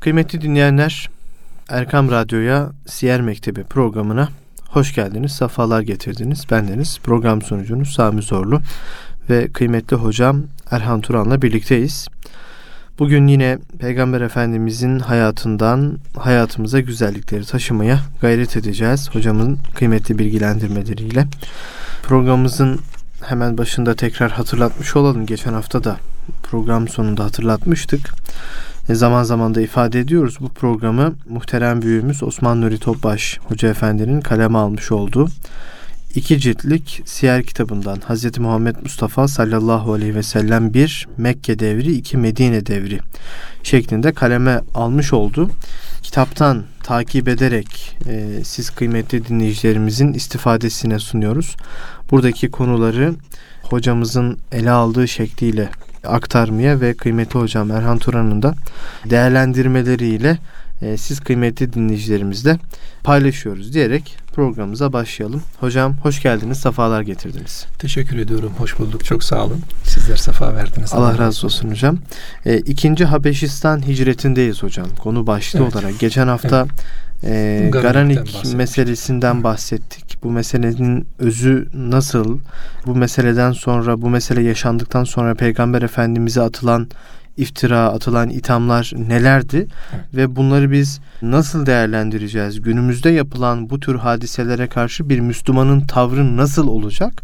Kıymetli dinleyenler, Erkam Radyo'ya Siyer Mektebi programına hoş geldiniz, safalar getirdiniz. Bendeniz program sunucunuz Sami Zorlu ve kıymetli hocam Erhan Turan'la birlikteyiz. Bugün yine Peygamber Efendimizin hayatından hayatımıza güzellikleri taşımaya gayret edeceğiz. Hocamın kıymetli bilgilendirmeleriyle. Programımızın hemen başında tekrar hatırlatmış olalım. Geçen hafta da program sonunda hatırlatmıştık. E, zaman zaman da ifade ediyoruz. Bu programı muhterem büyüğümüz Osman Nuri Topbaş Hoca Efendi'nin kaleme almış olduğu iki ciltlik siyer kitabından Hz. Muhammed Mustafa sallallahu aleyhi ve sellem bir Mekke devri iki Medine devri şeklinde kaleme almış oldu. Kitaptan takip ederek e, siz kıymetli dinleyicilerimizin istifadesine sunuyoruz. Buradaki konuları hocamızın ele aldığı şekliyle aktarmaya ve kıymetli hocam Erhan Turan'ın da değerlendirmeleriyle e, siz kıymetli dinleyicilerimizle paylaşıyoruz diyerek programımıza başlayalım. Hocam hoş geldiniz, safalar getirdiniz. Teşekkür ediyorum, hoş bulduk, çok sağ olun. Sizler safa verdiniz. Allah, Allah razı olsun hocam. E, ikinci Habeşistan hicretindeyiz hocam. Konu başlığı evet. olarak. Geçen hafta evet. E, Garanik meselesinden bahsettik. Bu meselenin özü nasıl? Bu meseleden sonra, bu mesele yaşandıktan sonra Peygamber Efendimiz'e atılan iftira, atılan ithamlar nelerdi evet. ve bunları biz nasıl değerlendireceğiz? Günümüzde yapılan bu tür hadiselere karşı bir Müslümanın tavrı nasıl olacak?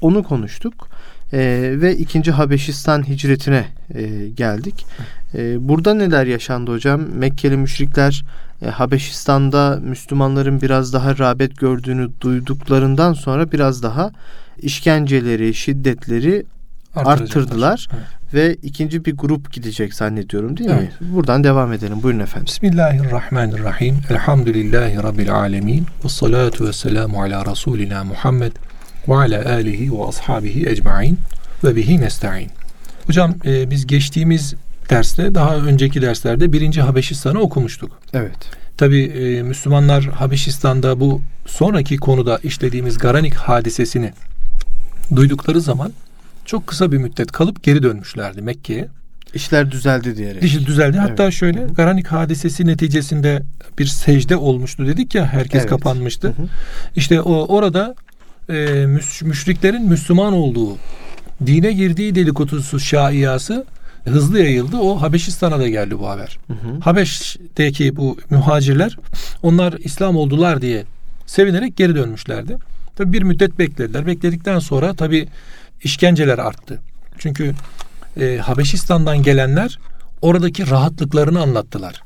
Onu konuştuk. Ee, ve ikinci Habeşistan hicretine e, geldik. E, burada neler yaşandı hocam? Mekkeli müşrikler e, Habeşistan'da Müslümanların biraz daha rağbet gördüğünü duyduklarından sonra biraz daha işkenceleri, şiddetleri arttırdılar. Evet ve ikinci bir grup gidecek zannediyorum değil evet. mi? Buradan devam edelim. Buyurun efendim. Bismillahirrahmanirrahim. Elhamdülillahi Rabbil alemin. Ve salatu ve selamu ala Resulina Muhammed ve ala alihi ve ashabihi ecmain ve bihi nesta'in. Hocam e, biz geçtiğimiz derste daha önceki derslerde birinci Habeşistan'ı okumuştuk. Evet. Tabi e, Müslümanlar Habeşistan'da bu sonraki konuda işlediğimiz Garanik hadisesini duydukları zaman çok kısa bir müddet kalıp geri dönmüşlerdi Mekke'ye. İşler düzeldi diyerek. İşler düzeldi. Hatta evet. şöyle Garanik hadisesi neticesinde bir secde olmuştu dedik ya herkes evet. kapanmıştı. Hı hı. İşte o orada e, müşriklerin Müslüman olduğu dine girdiği dedikodusu şaiyası hızlı yayıldı. O Habeşistan'a da geldi bu haber. Hı hı. Habeş'teki bu muhacirler onlar İslam oldular diye sevinerek geri dönmüşlerdi. Tabi bir müddet beklediler. Bekledikten sonra tabi işkenceler arttı. Çünkü e, Habeşistan'dan gelenler oradaki rahatlıklarını anlattılar.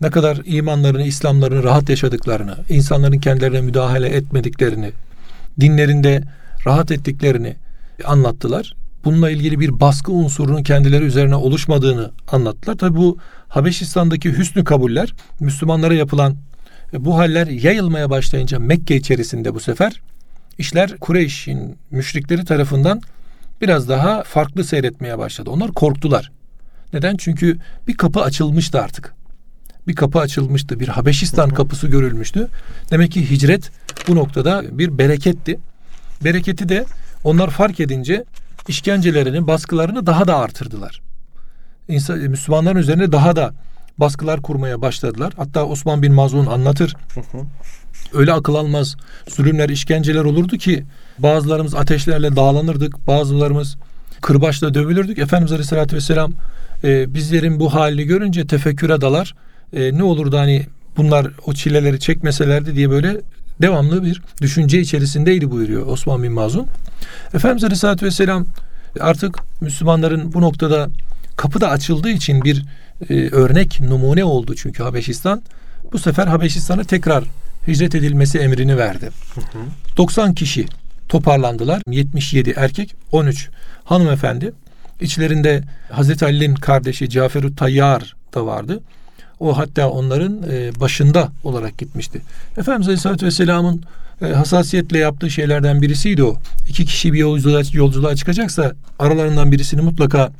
Ne kadar imanlarını, İslamlarını rahat yaşadıklarını, insanların kendilerine müdahale etmediklerini, dinlerinde rahat ettiklerini anlattılar. Bununla ilgili bir baskı unsurunun kendileri üzerine oluşmadığını anlattılar. Tabi bu Habeşistan'daki hüsnü kabuller, Müslümanlara yapılan e, bu haller yayılmaya başlayınca Mekke içerisinde bu sefer işler Kureyş'in müşrikleri tarafından biraz daha farklı seyretmeye başladı. Onlar korktular. Neden? Çünkü bir kapı açılmıştı artık. Bir kapı açılmıştı. Bir Habeşistan kapısı görülmüştü. Demek ki hicret bu noktada bir bereketti. Bereketi de onlar fark edince işkencelerini, baskılarını daha da artırdılar. İnsan, Müslümanların üzerine daha da baskılar kurmaya başladılar. Hatta Osman bin Mazun anlatır. Öyle akıl almaz zulümler, işkenceler olurdu ki bazılarımız ateşlerle dağlanırdık, bazılarımız kırbaçla dövülürdük. Efendimiz Aleyhisselatü Vesselam e, bizlerin bu halini görünce tefekküre dalar. E, ne olurdu hani bunlar o çileleri çekmeselerdi diye böyle devamlı bir düşünce içerisindeydi buyuruyor Osman bin Mazun. Efendimiz Aleyhisselatü Vesselam artık Müslümanların bu noktada kapı da açıldığı için bir e, örnek numune oldu çünkü Habeşistan. Bu sefer Habeşistan'a tekrar hicret edilmesi emrini verdi. Hı hı. 90 kişi toparlandılar. 77 erkek, 13 hanımefendi. İçlerinde Hazreti Ali'nin kardeşi Caferü Tayyar da vardı. O hatta onların e, başında olarak gitmişti. Efendimiz Aleyhisselatü Vesselam'ın e, hassasiyetle yaptığı şeylerden birisiydi o. İki kişi bir yolculuğa, yolculuğa çıkacaksa aralarından birisini mutlaka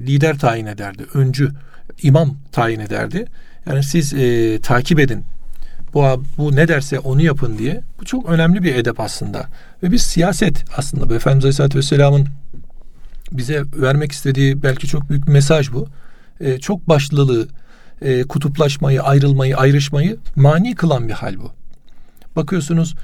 lider tayin ederdi. Öncü, imam tayin ederdi. Yani siz e, takip edin bu, bu ne derse onu yapın diye. Bu çok önemli bir edep aslında. Ve bir siyaset aslında. Efendimiz Aleyhisselatü Vesselam'ın bize vermek istediği belki çok büyük bir mesaj bu. Ee, çok başlılığı, e, kutuplaşmayı, ayrılmayı, ayrışmayı mani kılan bir hal bu. Bakıyorsunuz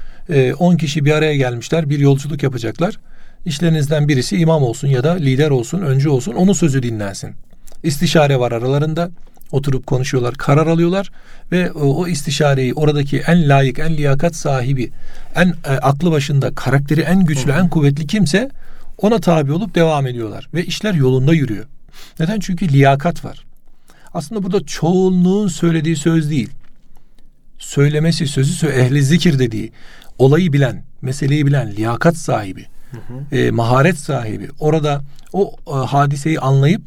10 e, kişi bir araya gelmişler, bir yolculuk yapacaklar. İşlerinizden birisi imam olsun ya da lider olsun, öncü olsun, onun sözü dinlensin. İstişare var aralarında. Oturup konuşuyorlar, karar alıyorlar ve o istişareyi oradaki en layık, en liyakat sahibi, en e, aklı başında, karakteri en güçlü, en kuvvetli kimse ona tabi olup devam ediyorlar ve işler yolunda yürüyor. Neden? Çünkü liyakat var. Aslında burada çoğunluğun söylediği söz değil. Söylemesi sözü ehli zikir dediği, olayı bilen, meseleyi bilen, liyakat sahibi, hı hı. E, maharet sahibi. Orada o e, hadiseyi anlayıp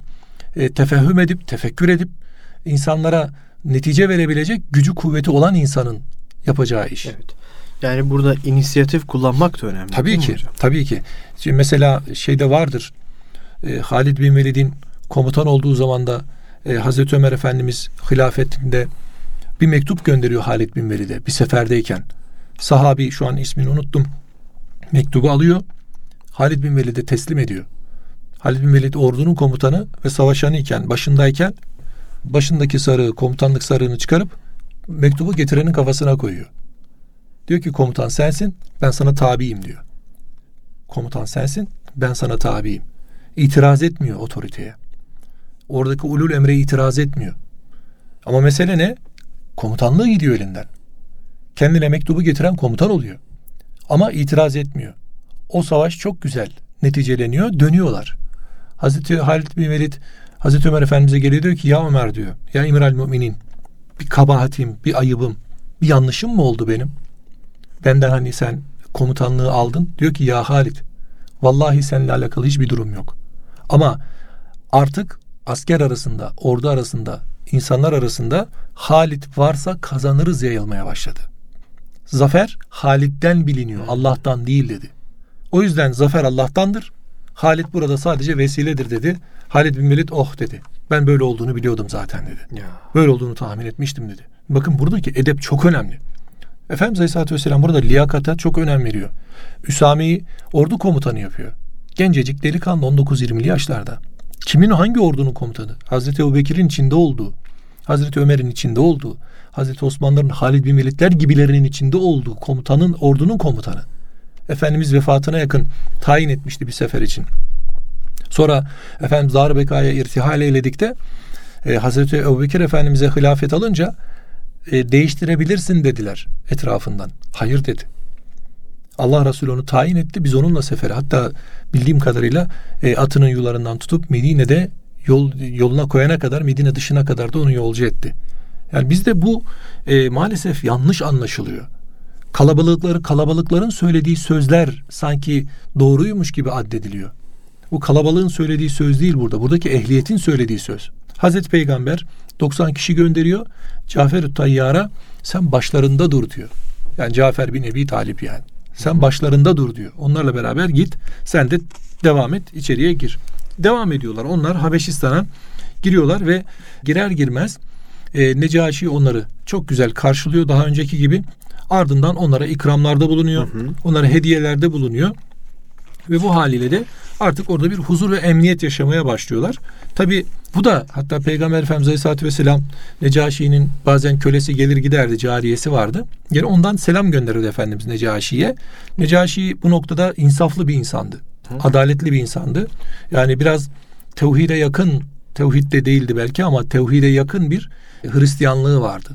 e, tefehüm edip, tefekkür edip insanlara netice verebilecek gücü kuvveti olan insanın yapacağı iş. Evet. Yani burada inisiyatif kullanmak da önemli. Tabii ki. Tabii ki. Şimdi mesela şeyde vardır. E, Halid bin Velid'in komutan olduğu zaman da e, Hazreti Ömer Efendimiz hilafetinde bir mektup gönderiyor Halid bin Velid'e bir seferdeyken. Sahabi şu an ismini unuttum. Mektubu alıyor. Halid bin Velid'e teslim ediyor. Halid bin Velid ordunun komutanı ve savaşanı iken, başındayken başındaki sarığı, komutanlık sarığını çıkarıp mektubu getirenin kafasına koyuyor. Diyor ki komutan sensin, ben sana tabiyim diyor. Komutan sensin, ben sana tabiyim. İtiraz etmiyor otoriteye. Oradaki ulul emre itiraz etmiyor. Ama mesele ne? Komutanlığı gidiyor elinden. Kendine mektubu getiren komutan oluyor. Ama itiraz etmiyor. O savaş çok güzel neticeleniyor, dönüyorlar. Hazreti Halid bin Velid Hazreti Ömer Efendimiz'e geliyor diyor ki ya Ömer diyor. Ya İmral Müminin bir kabahatim, bir ayıbım, bir yanlışım mı oldu benim? Benden hani sen komutanlığı aldın. Diyor ki ya Halid vallahi seninle alakalı hiçbir durum yok. Ama artık asker arasında, ordu arasında, insanlar arasında Halit varsa kazanırız yayılmaya başladı. Zafer Halit'ten biliniyor, Allah'tan değil dedi. O yüzden zafer Allah'tandır. Halit burada sadece vesiledir dedi. Halid bin Velid oh dedi. Ben böyle olduğunu biliyordum zaten dedi. Ya. Böyle olduğunu tahmin etmiştim dedi. Bakın buradaki edep çok önemli. Efendimiz Aleyhisselatü Vesselam burada liyakata çok önem veriyor. Üsame'yi ordu komutanı yapıyor. Gencecik delikanlı 19-20'li yaşlarda. Kimin hangi ordunun komutanı? Hazreti Ebu Bekir'in içinde olduğu, Hazreti Ömer'in içinde olduğu, Hazreti Osmanlıların Halid bin Velidler gibilerinin içinde olduğu komutanın, ordunun komutanı. Efendimiz vefatına yakın tayin etmişti bir sefer için. Sonra Efendimiz Darbeka'ya irtihal eyledikte e, Hazreti Ebubekir Efendimiz'e hilafet alınca e, değiştirebilirsin dediler etrafından. Hayır dedi. Allah Resulü onu tayin etti. Biz onunla sefere hatta bildiğim kadarıyla e, atının yularından tutup Medine'de yol yoluna koyana kadar Medine dışına kadar da onu yolcu etti. Yani bizde bu e, maalesef yanlış anlaşılıyor. Kalabalıkları kalabalıkların söylediği sözler sanki doğruymuş gibi addediliyor. Bu kalabalığın söylediği söz değil burada. Buradaki ehliyetin söylediği söz. Hazreti Peygamber 90 kişi gönderiyor. Cafer-ü Tayyar'a sen başlarında dur diyor. Yani Cafer bin Ebi Talip yani. Sen başlarında dur diyor. Onlarla beraber git. Sen de devam et. içeriye gir. Devam ediyorlar. Onlar Habeşistan'a giriyorlar ve girer girmez e, Necaşi onları çok güzel karşılıyor. Daha önceki gibi ardından onlara ikramlarda bulunuyor. Hı hı. Onlara hediyelerde bulunuyor. Ve bu haliyle de artık orada bir huzur ve emniyet yaşamaya başlıyorlar. Tabi bu da hatta Peygamber Efendimiz Aleyhisselatü Vesselam Necaşi'nin bazen kölesi gelir giderdi, cariyesi vardı. Yani ondan selam gönderirdi Efendimiz Necaşi'ye. Necaşi bu noktada insaflı bir insandı. Hı. Adaletli bir insandı. Yani biraz tevhide yakın, tevhid de değildi belki ama tevhide yakın bir Hristiyanlığı vardı.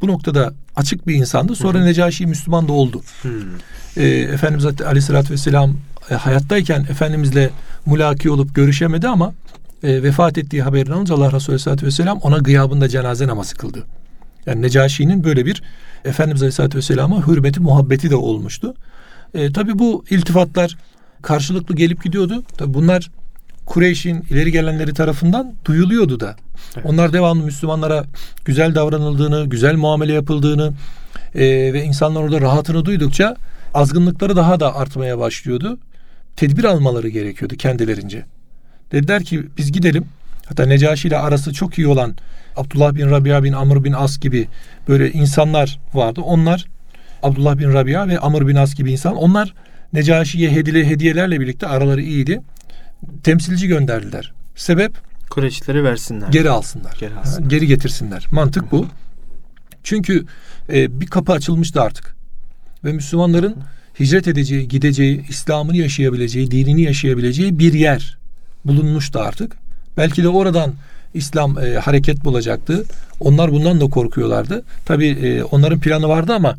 Bu noktada açık bir insandı. Sonra hı Necaşi Müslüman da oldu. Hı. Ee, Efendimiz Aleyhisselatü Vesselam e, hayattayken Efendimizle mulaki olup görüşemedi ama e, vefat ettiği haberini alınca Allah Resulü Aleyhisselatü Vesselam ona gıyabında cenaze namazı kıldı. Yani Necaşi'nin böyle bir Efendimiz Aleyhisselatü Vesselam'a hürmeti, muhabbeti de olmuştu. E, Tabi bu iltifatlar karşılıklı gelip gidiyordu. Tabi bunlar Kureyş'in ileri gelenleri tarafından duyuluyordu da. Evet. Onlar devamlı Müslümanlara güzel davranıldığını, güzel muamele yapıldığını e, ve insanlar orada rahatını duydukça azgınlıkları daha da artmaya başlıyordu. Tedbir almaları gerekiyordu kendilerince. Dediler ki biz gidelim. Hatta Necaşi ile arası çok iyi olan Abdullah bin Rabia bin Amr bin As gibi böyle insanlar vardı. Onlar Abdullah bin Rabia ve Amr bin As gibi insan onlar Necaşi'ye hediye hediyelerle birlikte araları iyiydi. Temsilci gönderdiler. Sebep Kureyşlileri versinler. Geri alsınlar. Geri, alsınlar. geri getirsinler. Mantık bu. Çünkü e, bir kapı açılmıştı artık. Ve Müslümanların hicret edeceği, gideceği, İslam'ını yaşayabileceği, dinini yaşayabileceği bir yer bulunmuştu artık. Belki de oradan İslam e, hareket bulacaktı. Onlar bundan da korkuyorlardı. Tabi e, onların planı vardı ama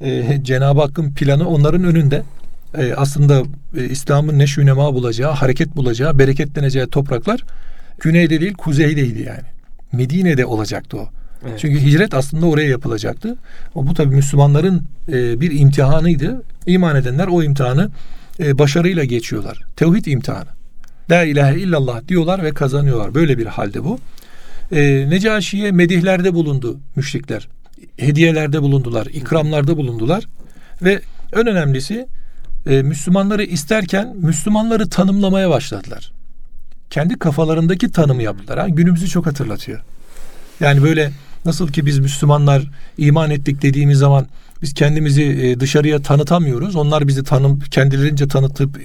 e, Cenab-ı Hakk'ın planı onların önünde. E, aslında e, İslam'ın neşü nema bulacağı, hareket bulacağı, bereketleneceği topraklar güneyde değil kuzeydeydi yani. Medine'de olacaktı o. Evet. Çünkü hicret aslında oraya yapılacaktı. O bu tabi Müslümanların e, bir imtihanıydı. İman edenler o imtihanı e, başarıyla geçiyorlar. Tevhid imtihanı. La ilahe illallah diyorlar ve kazanıyorlar. Böyle bir halde bu. E, Necaşi'ye medihlerde bulundu müşrikler. Hediyelerde bulundular, ikramlarda bulundular. Ve en önemlisi e, Müslümanları isterken Müslümanları tanımlamaya başladılar. Kendi kafalarındaki tanımı yaptılar. Ha, günümüzü çok hatırlatıyor. Yani böyle nasıl ki biz Müslümanlar iman ettik dediğimiz zaman biz kendimizi e, dışarıya tanıtamıyoruz. Onlar bizi tanım kendilerince tanıtıp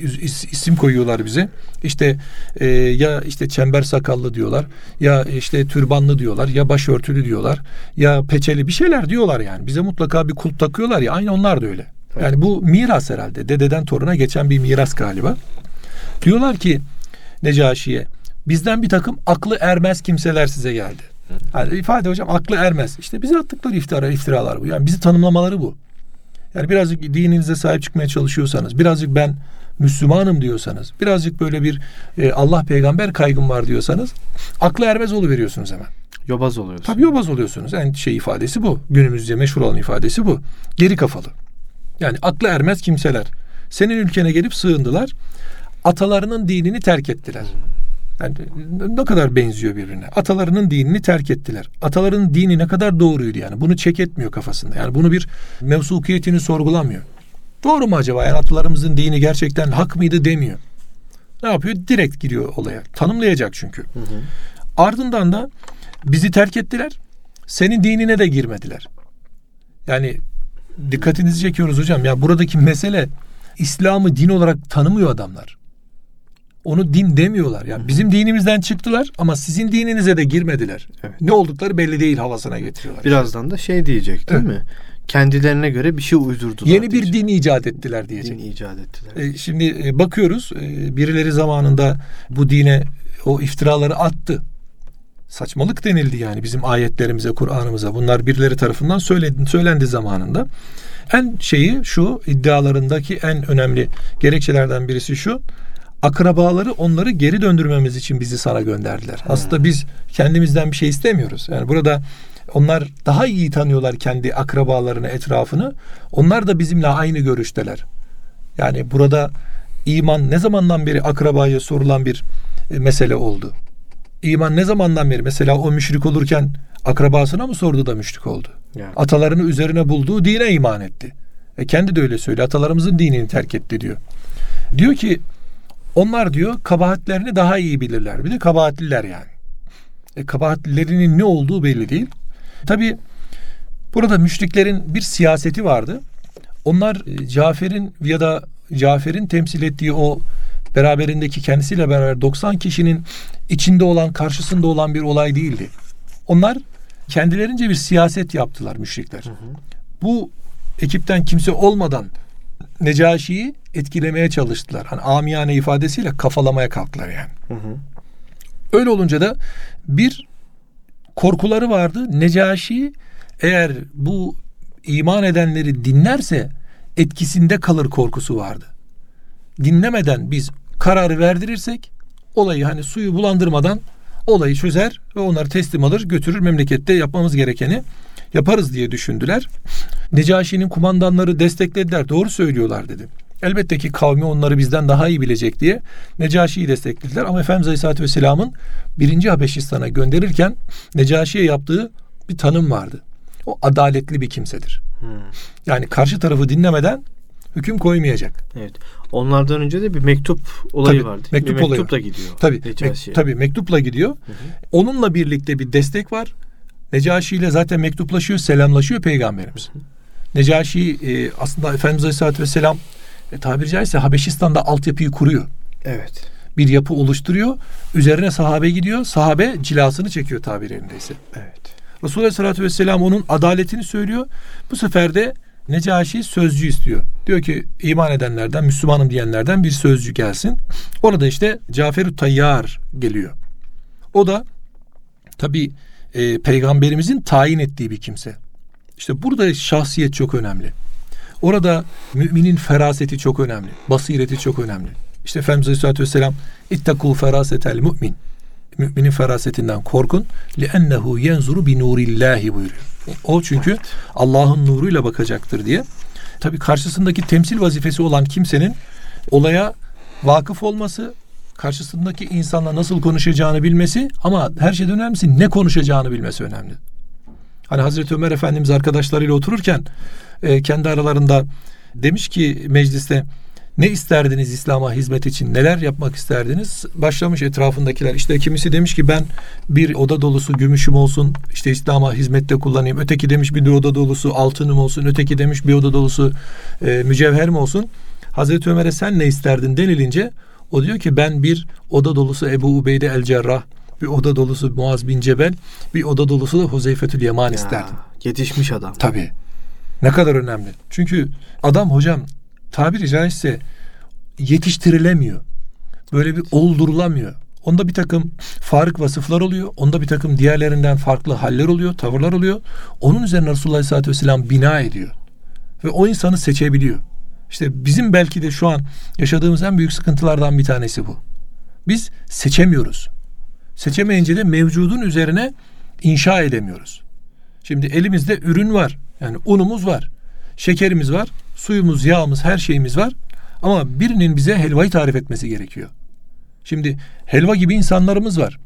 isim koyuyorlar bize. İşte e, ya işte çember sakallı diyorlar, ya işte türbanlı diyorlar, ya başörtülü diyorlar, ya peçeli bir şeyler diyorlar yani. Bize mutlaka bir kulp takıyorlar ya. Aynı onlar da öyle. Yani bu miras herhalde. Dededen toruna geçen bir miras galiba. Diyorlar ki Necaşi'ye bizden bir takım aklı ermez kimseler size geldi. Yani ifade hocam aklı ermez. İşte bize attıkları iftira, iftiralar bu. Yani bizi tanımlamaları bu. Yani birazcık dininize sahip çıkmaya çalışıyorsanız, birazcık ben Müslümanım diyorsanız, birazcık böyle bir e, Allah peygamber kaygım var diyorsanız aklı ermez veriyorsunuz hemen. Yobaz oluyorsunuz. Tabii yobaz oluyorsunuz. En şey ifadesi bu. Günümüzde meşhur olan ifadesi bu. Geri kafalı. Yani aklı ermez kimseler. Senin ülkene gelip sığındılar. Atalarının dinini terk ettiler. Yani ne kadar benziyor birbirine. Atalarının dinini terk ettiler. Ataların dini ne kadar doğruydu yani. Bunu çek etmiyor kafasında. Yani bunu bir mevsukiyetini sorgulamıyor. Doğru mu acaba? Yani atalarımızın dini gerçekten hak mıydı demiyor. Ne yapıyor? Direkt giriyor olaya. Tanımlayacak çünkü. Hı hı. Ardından da bizi terk ettiler. Senin dinine de girmediler. Yani dikkatinizi çekiyoruz hocam. Ya buradaki mesele İslam'ı din olarak tanımıyor adamlar. Onu din demiyorlar. Yani bizim dinimizden çıktılar ama sizin dininize de girmediler. Evet. Ne oldukları belli değil havasına getiriyorlar. Birazdan da şey diyecek değil evet. mi? Kendilerine göre bir şey uydurdular. Yeni diyecek. bir din icat ettiler diyecek. Din icat ettiler. E, şimdi e, bakıyoruz e, birileri zamanında bu dine o iftiraları attı. Saçmalık denildi yani bizim ayetlerimize, Kur'an'ımıza. Bunlar birileri tarafından söylendi, söylendi zamanında. En şeyi şu iddialarındaki en önemli gerekçelerden birisi şu akrabaları onları geri döndürmemiz için bizi sana gönderdiler. Hmm. Aslında biz kendimizden bir şey istemiyoruz. Yani burada onlar daha iyi tanıyorlar kendi akrabalarını, etrafını. Onlar da bizimle aynı görüşteler. Yani burada iman ne zamandan beri akrabaya sorulan bir e, mesele oldu? İman ne zamandan beri mesela o müşrik olurken akrabasına mı sordu da müşrik oldu? Yani. Atalarını üzerine bulduğu dine iman etti. E kendi de öyle söylüyor. Atalarımızın dinini terk etti diyor. Diyor ki onlar diyor kabahatlerini daha iyi bilirler. Bir de kabahatliler yani. E, kabahatlilerinin ne olduğu belli değil. Tabi burada müşriklerin bir siyaseti vardı. Onlar e, Cafer'in ya da Cafer'in temsil ettiği o beraberindeki kendisiyle beraber 90 kişinin içinde olan, karşısında olan bir olay değildi. Onlar kendilerince bir siyaset yaptılar müşrikler. Hı hı. Bu ekipten kimse olmadan Necaşi'yi etkilemeye çalıştılar. Hani amiyane ifadesiyle kafalamaya kalktılar yani. Hı hı. Öyle olunca da bir korkuları vardı. Necaşi eğer bu iman edenleri dinlerse etkisinde kalır korkusu vardı. Dinlemeden biz kararı verdirirsek olayı hani suyu bulandırmadan olayı çözer ve onları teslim alır götürür memlekette yapmamız gerekeni yaparız diye düşündüler. Necaşi'nin kumandanları desteklediler. Doğru söylüyorlar dedi. Elbette ki kavmi onları bizden daha iyi bilecek diye Necaşi'yi desteklediler. Ama Efendimiz Aleyhisselatü Vesselam'ın birinci Habeşistan'a gönderirken Necaşi'ye yaptığı bir tanım vardı. O adaletli bir kimsedir. Hmm. Yani karşı tarafı dinlemeden hüküm koymayacak. Evet. Onlardan önce de bir mektup olayı tabii, vardı. Mektup bir mektupla gidiyor. Tabii. Me- tabii mektupla gidiyor. Hı hı. Onunla birlikte bir destek var. Necaşi ile zaten mektuplaşıyor, selamlaşıyor peygamberimiz. Hı hı. Necaşi e, aslında Efendimiz Aleyhisselatü Vesselam e, tabiri caizse Habeşistan'da altyapıyı kuruyor. Evet. bir yapı oluşturuyor. Üzerine sahabe gidiyor. Sahabe cilasını çekiyor tabiri yerindeyse. Evet. Resulullah Aleyhisselatü Vesselam onun adaletini söylüyor. Bu sefer de Necaşi sözcü istiyor. Diyor ki iman edenlerden, Müslümanım diyenlerden bir sözcü gelsin. Orada işte Cafer-ü Tayyar geliyor. O da tabi e, peygamberimizin tayin ettiği bir kimse. İşte burada şahsiyet çok önemli. Orada müminin feraseti çok önemli. Basireti çok önemli. İşte Efendimiz Aleyhisselatü Vesselam ittakû ferasetel mümin. Müminin ferasetinden korkun. لِأَنَّهُ يَنْزُرُ بِنُورِ buyuruyor. O çünkü evet. Allah'ın nuruyla bakacaktır diye. Tabi karşısındaki temsil vazifesi olan kimsenin olaya vakıf olması, karşısındaki insanla nasıl konuşacağını bilmesi ama her şeyden önemlisi ne konuşacağını bilmesi önemli. Hani Hazreti Ömer Efendimiz arkadaşlarıyla otururken e, kendi aralarında demiş ki mecliste ne isterdiniz İslam'a hizmet için? Neler yapmak isterdiniz? Başlamış etrafındakiler. İşte kimisi demiş ki ben bir oda dolusu gümüşüm olsun. işte İslam'a hizmette kullanayım. Öteki demiş bir oda dolusu altınım olsun. Öteki demiş bir oda dolusu e, mücevherim olsun. Hazreti Ömer'e sen ne isterdin denilince o diyor ki ben bir oda dolusu Ebu Ubeyde el Cerrah, bir oda dolusu Muaz bin Cebel, bir oda dolusu da Huzeyfetül Yaman ya, isterdim. Yetişmiş adam. Tabii. Ne kadar önemli. Çünkü adam hocam tabiri caizse yetiştirilemiyor. Böyle bir oldurulamıyor. Onda bir takım fark vasıflar oluyor. Onda bir takım diğerlerinden farklı haller oluyor, tavırlar oluyor. Onun üzerine Resulullah Aleyhisselatü Vesselam bina ediyor. Ve o insanı seçebiliyor. İşte bizim belki de şu an yaşadığımız en büyük sıkıntılardan bir tanesi bu. Biz seçemiyoruz. Seçemeyince de mevcudun üzerine inşa edemiyoruz. Şimdi elimizde ürün var. Yani unumuz var. Şekerimiz var. Suyumuz, yağımız, her şeyimiz var. Ama birinin bize helvayı tarif etmesi gerekiyor. Şimdi helva gibi insanlarımız var.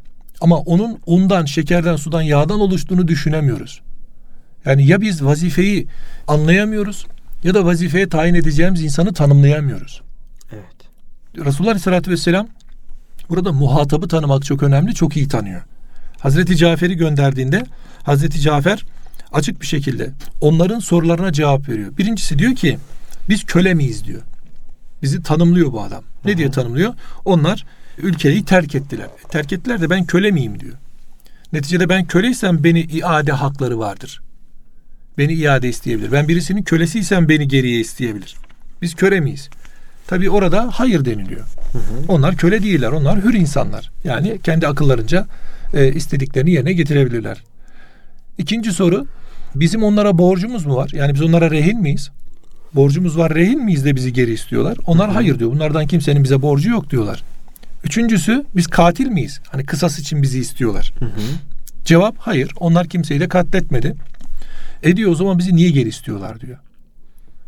Ama onun undan, şekerden, sudan, yağdan oluştuğunu düşünemiyoruz. Yani ya biz vazifeyi anlayamıyoruz ya da vazifeye tayin edeceğimiz insanı tanımlayamıyoruz. Evet. Resulullah Aleyhisselatü Vesselam burada muhatabı tanımak çok önemli, çok iyi tanıyor. Hazreti Cafer'i gönderdiğinde Hazreti Cafer açık bir şekilde onların sorularına cevap veriyor. Birincisi diyor ki biz köle miyiz diyor. Bizi tanımlıyor bu adam. Ne Hı-hı. diye tanımlıyor? Onlar ülkeyi terk ettiler. Terk ettiler de ben köle miyim diyor. Neticede ben köleysem beni iade hakları vardır. Beni iade isteyebilir. Ben birisinin kölesiysem beni geriye isteyebilir. Biz köle miyiz? Tabi orada hayır deniliyor. Hı hı. Onlar köle değiller. Onlar hür insanlar. Yani kendi akıllarınca e, istediklerini yerine getirebilirler. İkinci soru bizim onlara borcumuz mu var? Yani biz onlara rehin miyiz? Borcumuz var rehin miyiz de bizi geri istiyorlar. Onlar hayır diyor. Bunlardan kimsenin bize borcu yok diyorlar. Üçüncüsü biz katil miyiz? Hani kısas için bizi istiyorlar. Hı-hı. Cevap hayır. Onlar kimseyi de katletmedi. E diyor o zaman bizi niye geri istiyorlar diyor.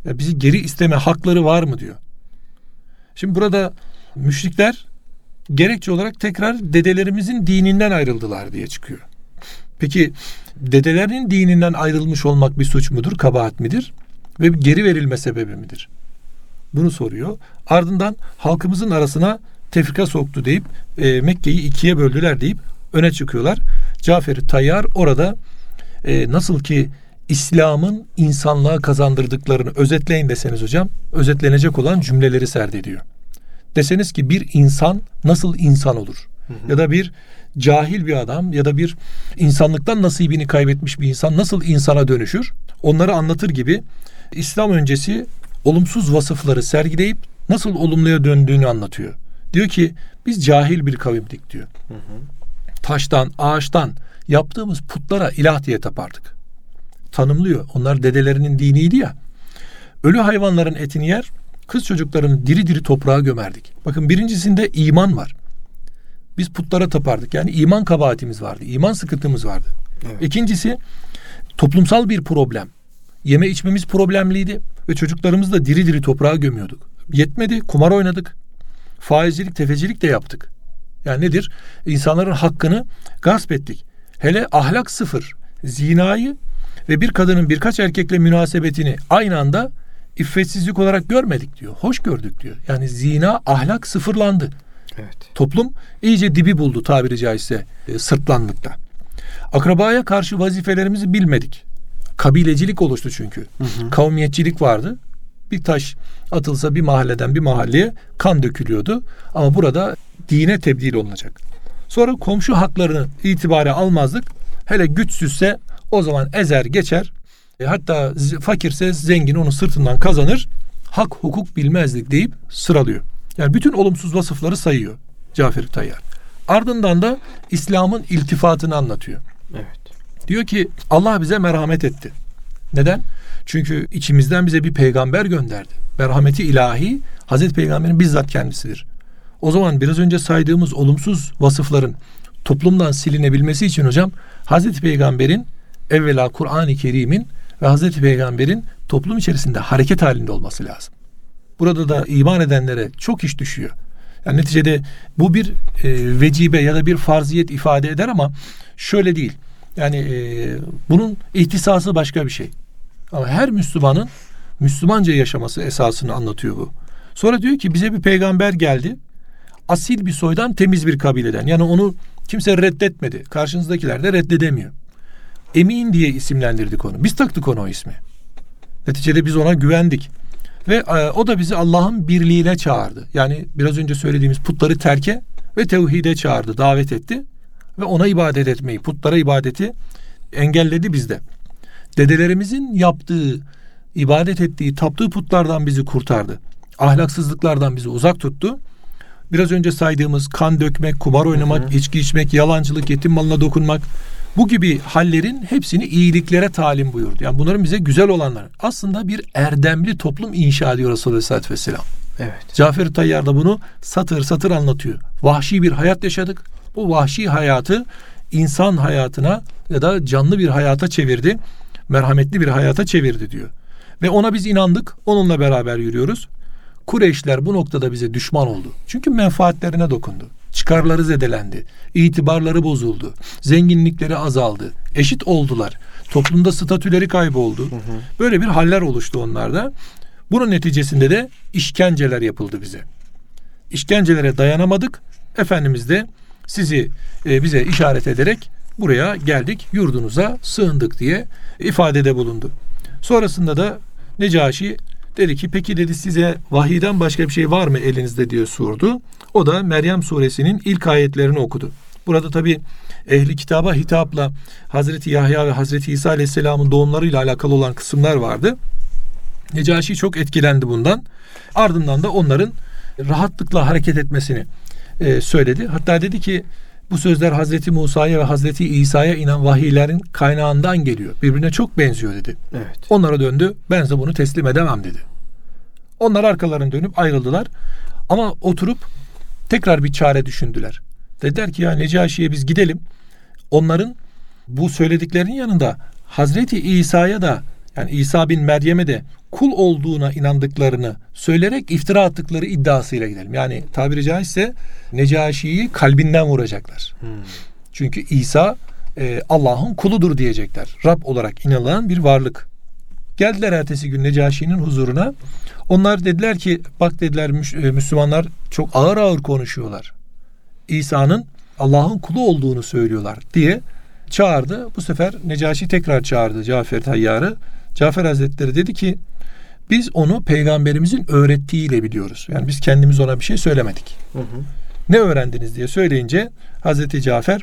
Ya bizi geri isteme hakları var mı diyor. Şimdi burada müşrikler gerekçe olarak tekrar dedelerimizin dininden ayrıldılar diye çıkıyor. Peki dedelerinin dininden ayrılmış olmak bir suç mudur, kabahat midir? Ve geri verilme sebebi midir? Bunu soruyor. Ardından halkımızın arasına tefrika soktu deyip e, Mekke'yi ikiye böldüler deyip öne çıkıyorlar. Cafer Tayyar orada e, nasıl ki İslam'ın insanlığa kazandırdıklarını özetleyin deseniz hocam, özetlenecek olan cümleleri serdediyor. Deseniz ki bir insan nasıl insan olur? Hı hı. Ya da bir cahil bir adam ya da bir insanlıktan nasibini kaybetmiş bir insan nasıl insana dönüşür? Onları anlatır gibi İslam öncesi olumsuz vasıfları sergileyip nasıl olumluya döndüğünü anlatıyor. Diyor ki biz cahil bir kavimdik diyor. Hı hı. Taştan, ağaçtan yaptığımız putlara ilah diye tapardık. Tanımlıyor. Onlar dedelerinin diniydi ya. Ölü hayvanların etini yer, kız çocuklarını diri diri toprağa gömerdik. Bakın birincisinde iman var. Biz putlara tapardık. Yani iman kabahatimiz vardı. iman sıkıntımız vardı. Evet. İkincisi toplumsal bir problem. Yeme içmemiz problemliydi ve çocuklarımızı da diri diri toprağa gömüyorduk. Yetmedi, kumar oynadık. Faizcilik, tefecilik de yaptık. Yani nedir? İnsanların hakkını gasp ettik. Hele ahlak sıfır. Zinayı ve bir kadının birkaç erkekle münasebetini aynı anda iffetsizlik olarak görmedik diyor. Hoş gördük diyor. Yani zina ahlak sıfırlandı. Evet. Toplum iyice dibi buldu tabiri caizse e, sırtlanlıkta. Akrabaya karşı vazifelerimizi bilmedik. Kabilecilik oluştu çünkü. Hı hı. Kavmiyetçilik vardı. Bir taş atılsa bir mahalleden bir mahalleye kan dökülüyordu. Ama burada dine tebdil olunacak. Sonra komşu haklarını itibare almazdık. Hele güçsüzse o zaman ezer geçer. E, hatta fakirse zengin onu sırtından kazanır. Hak hukuk bilmezlik deyip sıralıyor. Yani bütün olumsuz vasıfları sayıyor Cafer Tayyar. Ardından da İslam'ın iltifatını anlatıyor. Evet. Diyor ki Allah bize merhamet etti. Neden? Çünkü içimizden bize bir peygamber gönderdi. Merhameti ilahi Hazreti Peygamber'in bizzat kendisidir. O zaman biraz önce saydığımız olumsuz vasıfların toplumdan silinebilmesi için hocam Hazreti Peygamber'in evvela Kur'an-ı Kerim'in ve Hazreti Peygamber'in toplum içerisinde hareket halinde olması lazım. Burada da iman edenlere çok iş düşüyor. Yani neticede bu bir e, vecibe ya da bir farziyet ifade eder ama şöyle değil. Yani e, bunun ihtisası başka bir şey. Ama her Müslümanın Müslümanca yaşaması esasını anlatıyor bu. Sonra diyor ki bize bir peygamber geldi. Asil bir soydan temiz bir kabileden. Yani onu kimse reddetmedi. Karşınızdakiler de reddedemiyor. Emin diye isimlendirdik onu. Biz taktık ona o ismi. Neticede biz ona güvendik. Ve e, o da bizi Allah'ın birliğine çağırdı. Yani biraz önce söylediğimiz putları terke ve tevhide çağırdı, davet etti. Ve ona ibadet etmeyi, putlara ibadeti engelledi bizde. Dedelerimizin yaptığı, ibadet ettiği, taptığı putlardan bizi kurtardı. Ahlaksızlıklardan bizi uzak tuttu. Biraz önce saydığımız kan dökmek, kumar oynamak, hı hı. içki içmek, yalancılık, yetim malına dokunmak, bu gibi hallerin hepsini iyiliklere talim buyurdu. Yani bunların bize güzel olanlar. Aslında bir erdemli toplum inşa ediyor Resulullah Aleyhisselatü Vesselam. Evet. Cafer Tayyar da bunu satır satır anlatıyor. Vahşi bir hayat yaşadık. Bu vahşi hayatı insan hayatına ya da canlı bir hayata çevirdi. Merhametli bir hayata çevirdi diyor. Ve ona biz inandık. Onunla beraber yürüyoruz. Kureyşler bu noktada bize düşman oldu. Çünkü menfaatlerine dokundu. Çıkarları zedelendi. itibarları bozuldu. Zenginlikleri azaldı. Eşit oldular. Toplumda statüleri kayboldu. Hı hı. Böyle bir haller oluştu onlarda. Bunun neticesinde de işkenceler yapıldı bize. İşkencelere dayanamadık. Efendimiz de sizi e, bize işaret ederek buraya geldik, yurdunuza sığındık diye ifadede bulundu. Sonrasında da Necaşi Dedi ki peki dedi size vahiyden başka bir şey var mı elinizde diye sordu. O da Meryem suresinin ilk ayetlerini okudu. Burada tabi ehli kitaba hitapla Hazreti Yahya ve Hazreti İsa Aleyhisselam'ın doğumlarıyla alakalı olan kısımlar vardı. Necaşi çok etkilendi bundan. Ardından da onların rahatlıkla hareket etmesini e, söyledi. Hatta dedi ki bu sözler Hazreti Musa'ya ve Hazreti İsa'ya inen vahiylerin kaynağından geliyor. Birbirine çok benziyor dedi. Evet. Onlara döndü. Ben size bunu teslim edemem dedi. Onlar arkalarını dönüp ayrıldılar. Ama oturup tekrar bir çare düşündüler. Dediler ki ya Necaşi'ye biz gidelim. Onların bu söylediklerinin yanında Hazreti İsa'ya da yani İsa bin Meryem'e de kul olduğuna inandıklarını söyleyerek iftira attıkları iddiasıyla gidelim. Yani tabiri caizse Necaşi'yi kalbinden vuracaklar. Hmm. Çünkü İsa e, Allah'ın kuludur diyecekler. Rab olarak inanılan bir varlık. Geldiler ertesi gün Necaşi'nin huzuruna. Onlar dediler ki bak dediler e, Müslümanlar çok ağır ağır konuşuyorlar. İsa'nın Allah'ın kulu olduğunu söylüyorlar diye çağırdı. Bu sefer Necaşi tekrar çağırdı Cafer Tayyar'ı. Cafer Hazretleri dedi ki biz onu peygamberimizin öğrettiğiyle biliyoruz. Yani biz kendimiz ona bir şey söylemedik. Hı hı. Ne öğrendiniz diye söyleyince Hazreti Cafer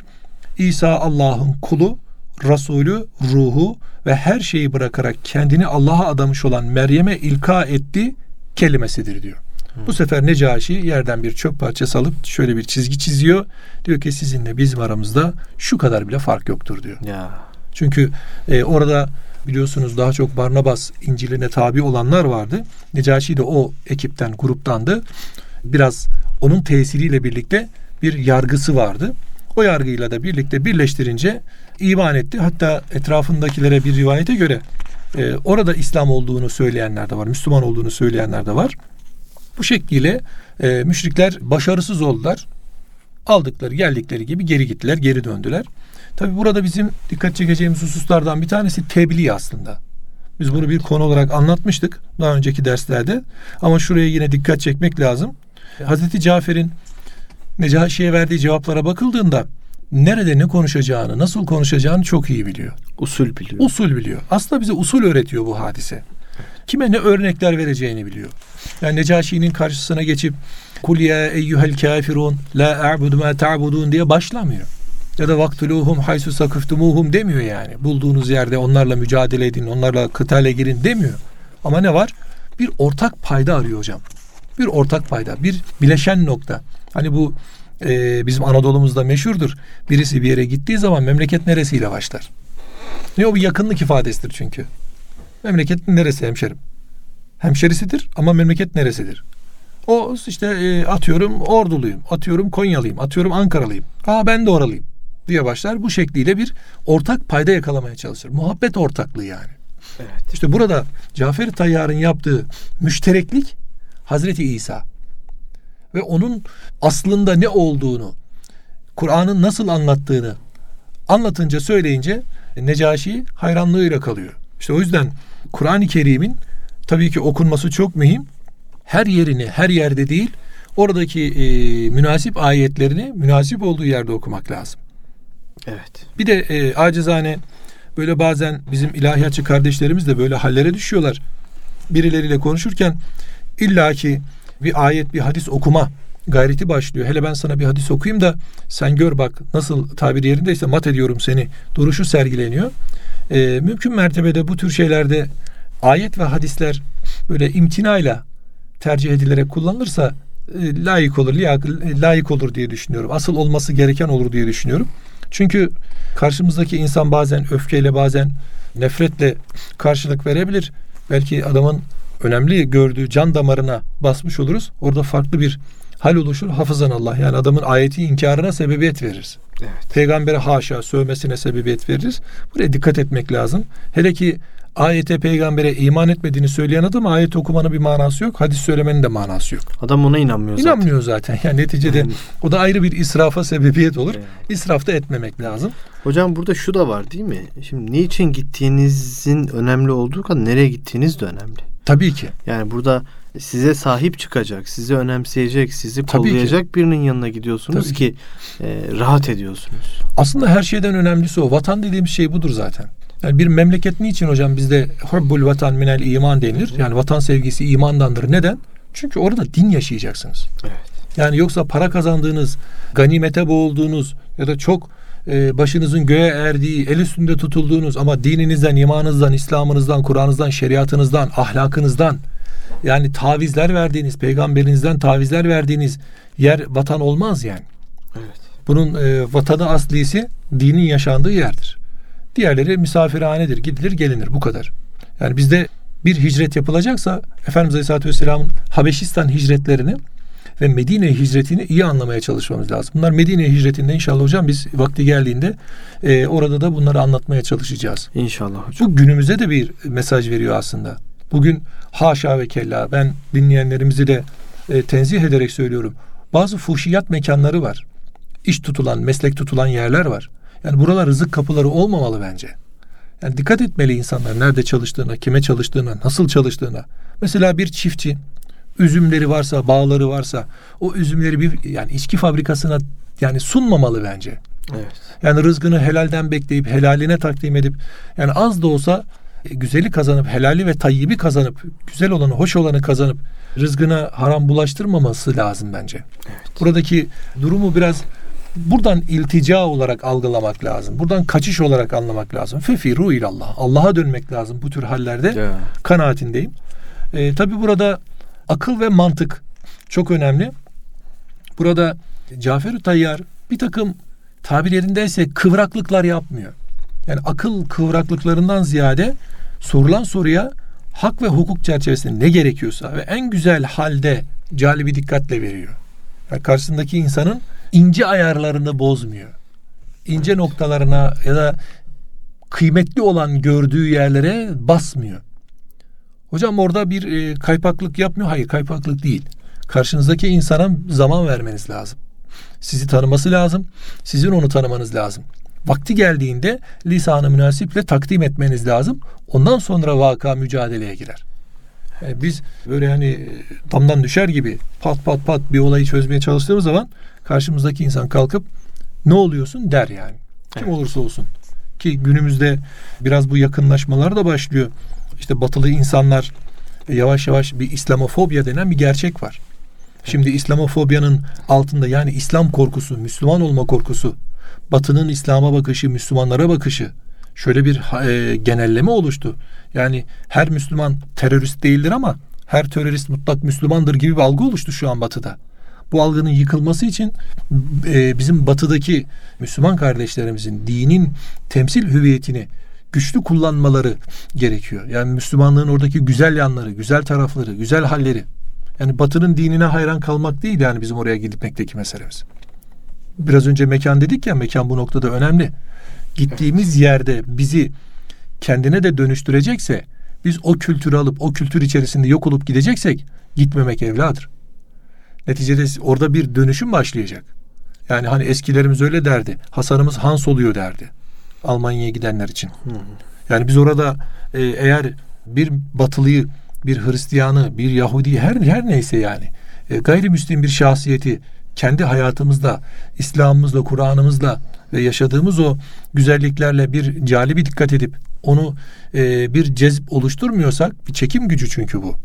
İsa Allah'ın kulu, Resulü, ruhu ve her şeyi bırakarak kendini Allah'a adamış olan Meryem'e ilka etti kelimesidir diyor. Bu sefer Necaşi yerden bir çöp parçası alıp şöyle bir çizgi çiziyor. Diyor ki sizinle bizim aramızda şu kadar bile fark yoktur diyor. Ya. Çünkü e, orada biliyorsunuz daha çok Barnabas İncil'ine tabi olanlar vardı. Necaşi de o ekipten, gruptandı. Biraz onun tesiriyle birlikte bir yargısı vardı. O yargıyla da birlikte birleştirince iman etti. Hatta etrafındakilere bir rivayete göre e, orada İslam olduğunu söyleyenler de var. Müslüman olduğunu söyleyenler de var. Bu şekliyle e, müşrikler başarısız oldular. Aldıkları geldikleri gibi geri gittiler, geri döndüler. Tabi burada bizim dikkat çekeceğimiz hususlardan bir tanesi tebliğ aslında. Biz bunu bir konu olarak anlatmıştık daha önceki derslerde. Ama şuraya yine dikkat çekmek lazım. Hazreti Cafer'in Necaşi'ye verdiği cevaplara bakıldığında nerede ne konuşacağını, nasıl konuşacağını çok iyi biliyor. Usul biliyor. Usul biliyor. Aslında bize usul öğretiyor bu hadise. kime ne örnekler vereceğini biliyor. Yani Necaşi'nin karşısına geçip kul ya eyyuhel kafirun la a'budu ma ta'budun diye başlamıyor. Ya da vaktuluhum haysu sakıftumuhum demiyor yani. Bulduğunuz yerde onlarla mücadele edin, onlarla kıtale girin demiyor. Ama ne var? Bir ortak payda arıyor hocam. Bir ortak payda, bir bileşen nokta. Hani bu e, bizim Anadolu'muzda meşhurdur. Birisi bir yere gittiği zaman memleket neresiyle başlar? Ne o bir yakınlık ifadesidir çünkü. Memleket neresi hemşerim? Hemşerisidir ama memleket neresidir? O işte e, atıyorum Orduluyum, atıyorum Konyalıyım, atıyorum Ankaralıyım. Aa ben de oralıyım diye başlar. Bu şekliyle bir ortak payda yakalamaya çalışır. Muhabbet ortaklığı yani. Evet. İşte burada Cafer Tayyar'ın yaptığı müştereklik Hazreti İsa ve onun aslında ne olduğunu, Kur'an'ın nasıl anlattığını anlatınca söyleyince Necaşi hayranlığıyla kalıyor. İşte o yüzden Kur'an-ı Kerim'in tabii ki okunması çok mühim. Her yerini her yerde değil oradaki e, münasip ayetlerini münasip olduğu yerde okumak lazım. Evet. Bir de e, acizane böyle bazen bizim ilahiyatçı kardeşlerimiz de böyle hallere düşüyorlar. Birileriyle konuşurken illaki bir ayet bir hadis okuma gayreti başlıyor. Hele ben sana bir hadis okuyayım da sen gör bak nasıl tabir yerindeyse mat ediyorum seni duruşu sergileniyor. E, mümkün mertebede bu tür şeylerde ayet ve hadisler böyle imtinayla tercih edilerek kullanılırsa e, layık olur, layık olur diye düşünüyorum. Asıl olması gereken olur diye düşünüyorum. Çünkü karşımızdaki insan bazen öfkeyle bazen nefretle karşılık verebilir. Belki adamın önemli gördüğü can damarına basmış oluruz. Orada farklı bir hal oluşur. Hafızan Allah. Yani adamın ayeti inkarına sebebiyet veririz. Evet. Peygambere haşa sövmesine sebebiyet veririz. Buraya dikkat etmek lazım. Hele ki ayete peygambere iman etmediğini söyleyen adam ayet okumanın bir manası yok. Hadis söylemenin de manası yok. Adam ona inanmıyor zaten. İnanmıyor zaten. Yani neticede o da ayrı bir israfa sebebiyet olur. Evet. İsraf da etmemek lazım. Hocam burada şu da var değil mi? Şimdi niçin gittiğinizin önemli olduğu kadar nereye gittiğiniz de önemli. Tabii ki. Yani burada size sahip çıkacak, sizi önemseyecek, sizi kollayacak birinin yanına gidiyorsunuz Tabii ki, ki e, rahat ediyorsunuz. Aslında her şeyden önemlisi o. Vatan dediğimiz şey budur zaten. Yani bir memleket niçin hocam bizde hubbul vatan minel iman denilir? Yani vatan sevgisi imandandır. Neden? Çünkü orada din yaşayacaksınız. Evet. Yani yoksa para kazandığınız, ganimete boğulduğunuz ya da çok e, başınızın göğe erdiği, el üstünde tutulduğunuz ama dininizden, imanınızdan, İslam'ınızdan, Kur'an'ınızdan, şeriatınızdan, ahlakınızdan yani tavizler verdiğiniz, peygamberinizden tavizler verdiğiniz yer vatan olmaz yani. Evet. Bunun e, vatanı aslisi dinin yaşandığı yerdir. Diğerleri misafirhanedir. Gidilir gelinir bu kadar. Yani bizde bir hicret yapılacaksa Efendimiz Aleyhisselatü Vesselam'ın Habeşistan hicretlerini ve Medine hicretini iyi anlamaya çalışmamız lazım. Bunlar Medine hicretinde inşallah hocam biz vakti geldiğinde e, orada da bunları anlatmaya çalışacağız. İnşallah hocam. Bu günümüze de bir mesaj veriyor aslında. Bugün haşa ve kella ben dinleyenlerimizi de e, tenzih ederek söylüyorum. Bazı fuhşiyat mekanları var. İş tutulan, meslek tutulan yerler var. Yani buralar rızık kapıları olmamalı bence. Yani dikkat etmeli insanlar nerede çalıştığına, kime çalıştığına, nasıl çalıştığına. Mesela bir çiftçi üzümleri varsa, bağları varsa o üzümleri bir yani içki fabrikasına yani sunmamalı bence. Evet. Yani rızkını helalden bekleyip helaline takdim edip yani az da olsa e, güzeli kazanıp helali ve tayyibi kazanıp güzel olanı, hoş olanı kazanıp rızkına haram bulaştırmaması lazım bence. Evet. Buradaki durumu biraz buradan iltica olarak algılamak lazım. Buradan kaçış olarak anlamak lazım. Fefiru ilallah. Allah'a dönmek lazım bu tür hallerde. Yeah. Kanaatindeyim. E, tabi burada akıl ve mantık çok önemli. Burada Cafer Tayyar bir takım tabir yerindeyse kıvraklıklar yapmıyor. Yani akıl kıvraklıklarından ziyade sorulan soruya hak ve hukuk çerçevesinde ne gerekiyorsa ve en güzel halde calibi dikkatle veriyor. Yani karşısındaki insanın ince ayarlarını bozmuyor. İnce noktalarına ya da kıymetli olan gördüğü yerlere basmıyor. Hocam orada bir e, kaypaklık yapmıyor. Hayır kaypaklık değil. Karşınızdaki insana zaman vermeniz lazım. Sizi tanıması lazım. Sizin onu tanımanız lazım. Vakti geldiğinde lisanı münasiple takdim etmeniz lazım. Ondan sonra vaka mücadeleye girer. Yani biz böyle hani e, damdan düşer gibi pat pat pat bir olayı çözmeye çalıştığımız zaman karşımızdaki insan kalkıp ne oluyorsun der yani. Kim evet. olursa olsun. Ki günümüzde biraz bu yakınlaşmalar da başlıyor. İşte batılı insanlar yavaş yavaş bir İslamofobya denen bir gerçek var. Şimdi İslamofobyanın altında yani İslam korkusu, Müslüman olma korkusu, Batı'nın İslam'a bakışı, Müslümanlara bakışı şöyle bir e, genelleme oluştu. Yani her Müslüman terörist değildir ama her terörist mutlak Müslümandır gibi bir algı oluştu şu an Batı'da. Bu algının yıkılması için e, bizim Batı'daki Müslüman kardeşlerimizin dinin temsil hüviyetini güçlü kullanmaları gerekiyor. Yani Müslümanlığın oradaki güzel yanları, güzel tarafları, güzel halleri. Yani Batı'nın dinine hayran kalmak değil yani bizim oraya gitmekteki meselemiz. Biraz önce mekan dedik ya mekan bu noktada önemli. Gittiğimiz yerde bizi kendine de dönüştürecekse biz o kültürü alıp o kültür içerisinde yok olup gideceksek gitmemek evladır. Neticede orada bir dönüşüm başlayacak. Yani hani eskilerimiz öyle derdi. Hasanımız Hans oluyor derdi. Almanya'ya gidenler için. Yani biz orada e, eğer bir batılıyı, bir Hristiyanı, bir Yahudi her her neyse yani e, gayrimüslim bir şahsiyeti kendi hayatımızda, İslam'ımızla, Kur'an'ımızla ve yaşadığımız o güzelliklerle bir calibi dikkat edip onu e, bir cezb oluşturmuyorsak bir çekim gücü çünkü bu.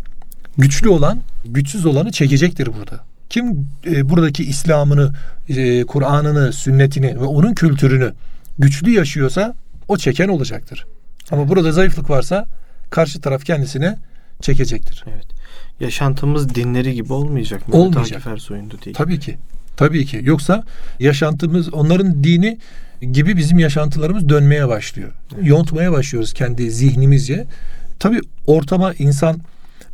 Güçlü olan güçsüz olanı çekecektir burada. Kim e, buradaki İslam'ını, e, Kur'an'ını, sünnetini ve onun kültürünü güçlü yaşıyorsa o çeken olacaktır. Ama burada zayıflık varsa karşı taraf kendisine çekecektir. Evet. Yaşantımız dinleri gibi olmayacak mı? Olmayacak. değil. Tabii ki. Tabii ki. Yoksa yaşantımız onların dini gibi bizim yaşantılarımız dönmeye başlıyor. Evet. Yontmaya başlıyoruz kendi zihnimizce. Tabii ortama insan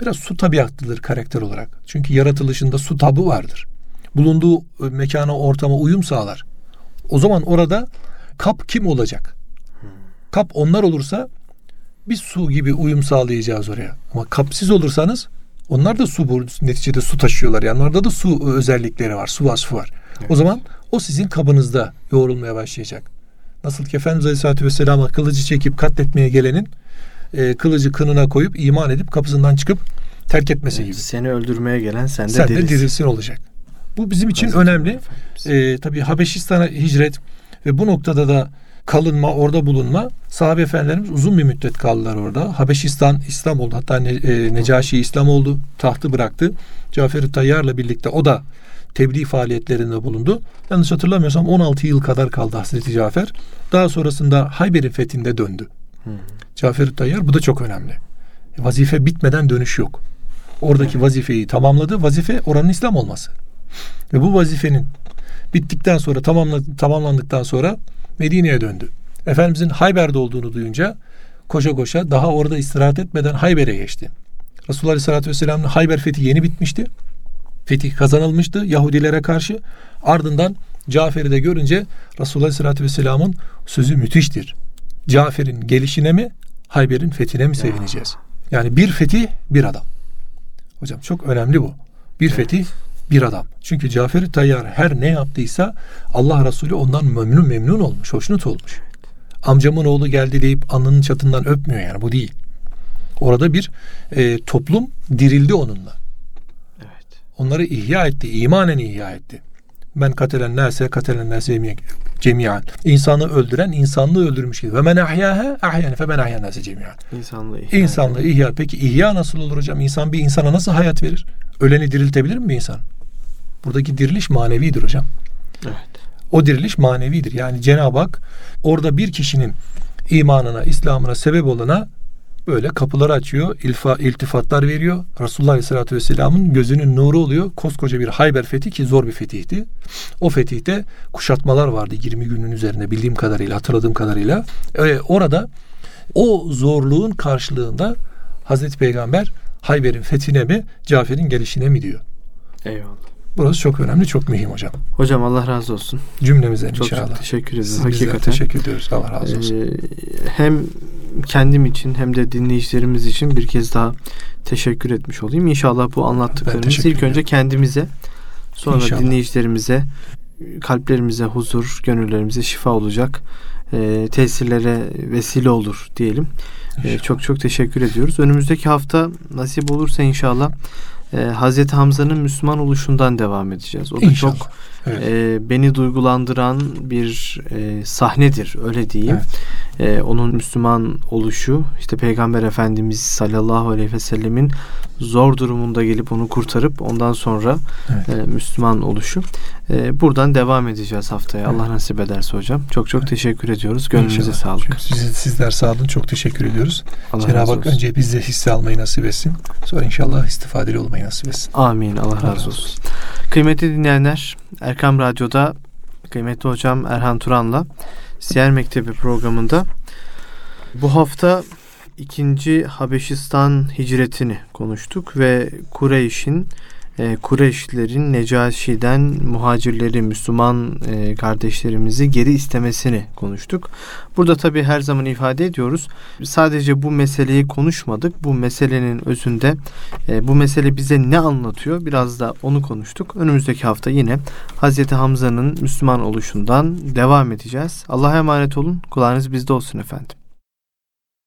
biraz su tabiatlıdır karakter olarak. Çünkü yaratılışında su tabı vardır. Bulunduğu e, mekana, ortama uyum sağlar. O zaman orada kap kim olacak? Kap onlar olursa biz su gibi uyum sağlayacağız oraya. Ama kapsiz olursanız onlar da su neticede su taşıyorlar. Yani orada da su özellikleri var. Su vasfı var. Evet. O zaman o sizin kabınızda yoğrulmaya başlayacak. Nasıl ki Efendimiz Aleyhisselatü Vesselam'a kılıcı çekip katletmeye gelenin e, kılıcı kınına koyup iman edip kapısından çıkıp terk etmesi evet, gibi. Seni öldürmeye gelen sen de sen dirilsin. de dirilsin olacak. Bu bizim için Hazreti önemli. E, tabii Habeşistan'a hicret ve bu noktada da kalınma, orada bulunma. Sahabe efendilerimiz uzun bir müddet kaldılar orada. Habeşistan İslam oldu. Hatta ne, e, Necaşi İslam oldu. Tahtı bıraktı. Cafer-i Tayyar'la birlikte o da tebliğ faaliyetlerinde bulundu. Yanlış hatırlamıyorsam 16 yıl kadar kaldı Hazreti Cafer. Daha sonrasında Hayber'in fethinde döndü. Hmm. Cafer-i Tayyar bu da çok önemli. Vazife bitmeden dönüş yok. Oradaki vazifeyi tamamladı. Vazife oranın İslam olması. Ve bu vazifenin bittikten sonra tamamla, tamamlandıktan sonra Medine'ye döndü. Efendimizin Hayber'de olduğunu duyunca koşa koşa daha orada istirahat etmeden Hayber'e geçti. Resulullah Aleyhisselatü Vesselam'ın Hayber fethi yeni bitmişti. Fetih kazanılmıştı Yahudilere karşı. Ardından Cafer'i de görünce Resulullah Aleyhisselatü Vesselam'ın sözü müthiştir. Cafer'in gelişine mi Hayber'in fethine mi sevineceğiz? Yani bir fetih bir adam. Hocam çok önemli bu. Bir fetih bir adam. Çünkü Cafer-i Tayyar her ne yaptıysa Allah Resulü ondan memnun memnun olmuş, hoşnut olmuş. Amcamın oğlu geldi deyip alnının çatından öpmüyor yani bu değil. Orada bir e, toplum dirildi onunla. Evet. Onları ihya etti, imanen ihya etti. Ben katelen nase katelen nase cemiyan. İnsanı öldüren insanlığı öldürmüş gibi. Ve men ahyâhe ahyâne fe men ahyâ nase cemiyan. İnsanlığı ihya. İnsanlığı ihya. Peki ihya nasıl olur hocam? İnsan bir insana nasıl hayat verir? Öleni diriltebilir mi bir insan? Buradaki diriliş manevidir hocam. Evet. O diriliş manevidir. Yani Cenab-ı Hak orada bir kişinin imanına, İslam'ına sebep olana böyle kapıları açıyor, ilfa, iltifatlar veriyor. Resulullah Aleyhisselatü Vesselam'ın gözünün nuru oluyor. Koskoca bir Hayber fethi ki zor bir fetihti. O fetihte kuşatmalar vardı 20 günün üzerinde bildiğim kadarıyla, hatırladığım kadarıyla. Ee, orada o zorluğun karşılığında Hazreti Peygamber Hayber'in fethine mi, Cafer'in gelişine mi diyor. Eyvallah. Burası çok önemli, çok mühim hocam. Hocam Allah razı olsun. Cümlemizden çok, inşallah. Çok teşekkür ederim. Siz Hakikaten. teşekkür ediyoruz. Allah razı olsun. Ee, hem kendim için hem de dinleyicilerimiz için bir kez daha teşekkür etmiş olayım. İnşallah bu anlattıklarımız ilk önce kendimize sonra İnşallah. dinleyicilerimize kalplerimize huzur, gönüllerimize şifa olacak e, tesirlere vesile olur diyelim. E, çok çok teşekkür ediyoruz. Önümüzdeki hafta nasip olursa inşallah e, Hazreti Hamza'nın Müslüman oluşundan devam edeceğiz. O da İnşallah. çok evet. e, beni duygulandıran bir e, sahnedir öyle diyeyim. E, onun Müslüman oluşu işte Peygamber Efendimiz sallallahu aleyhi ve sellemin zor durumunda gelip onu kurtarıp ondan sonra evet. e, Müslüman oluşu. E, buradan devam edeceğiz haftaya. Evet. Allah nasip ederse hocam. Çok çok evet. teşekkür ediyoruz. Gönlünüze İnşallah. sağlık. Siz, sizler sağ olun. Çok teşekkür ediyoruz. Cenab-ı Hak önce bizde hisse almayı nasip etsin. Sonra inşallah istifadeli olmayı nasip etsin. Amin. Allah, Allah razı olsun. Kıymetli dinleyenler, Erkam Radyo'da kıymetli hocam Erhan Turan'la Siyer Mektebi programında bu hafta ikinci Habeşistan hicretini konuştuk ve Kureyş'in e, Kureyşlilerin Necaşi'den muhacirleri, Müslüman e, kardeşlerimizi geri istemesini konuştuk. Burada tabi her zaman ifade ediyoruz. Sadece bu meseleyi konuşmadık. Bu meselenin özünde e, bu mesele bize ne anlatıyor? Biraz da onu konuştuk. Önümüzdeki hafta yine Hazreti Hamza'nın Müslüman oluşundan devam edeceğiz. Allah'a emanet olun. Kulağınız bizde olsun efendim.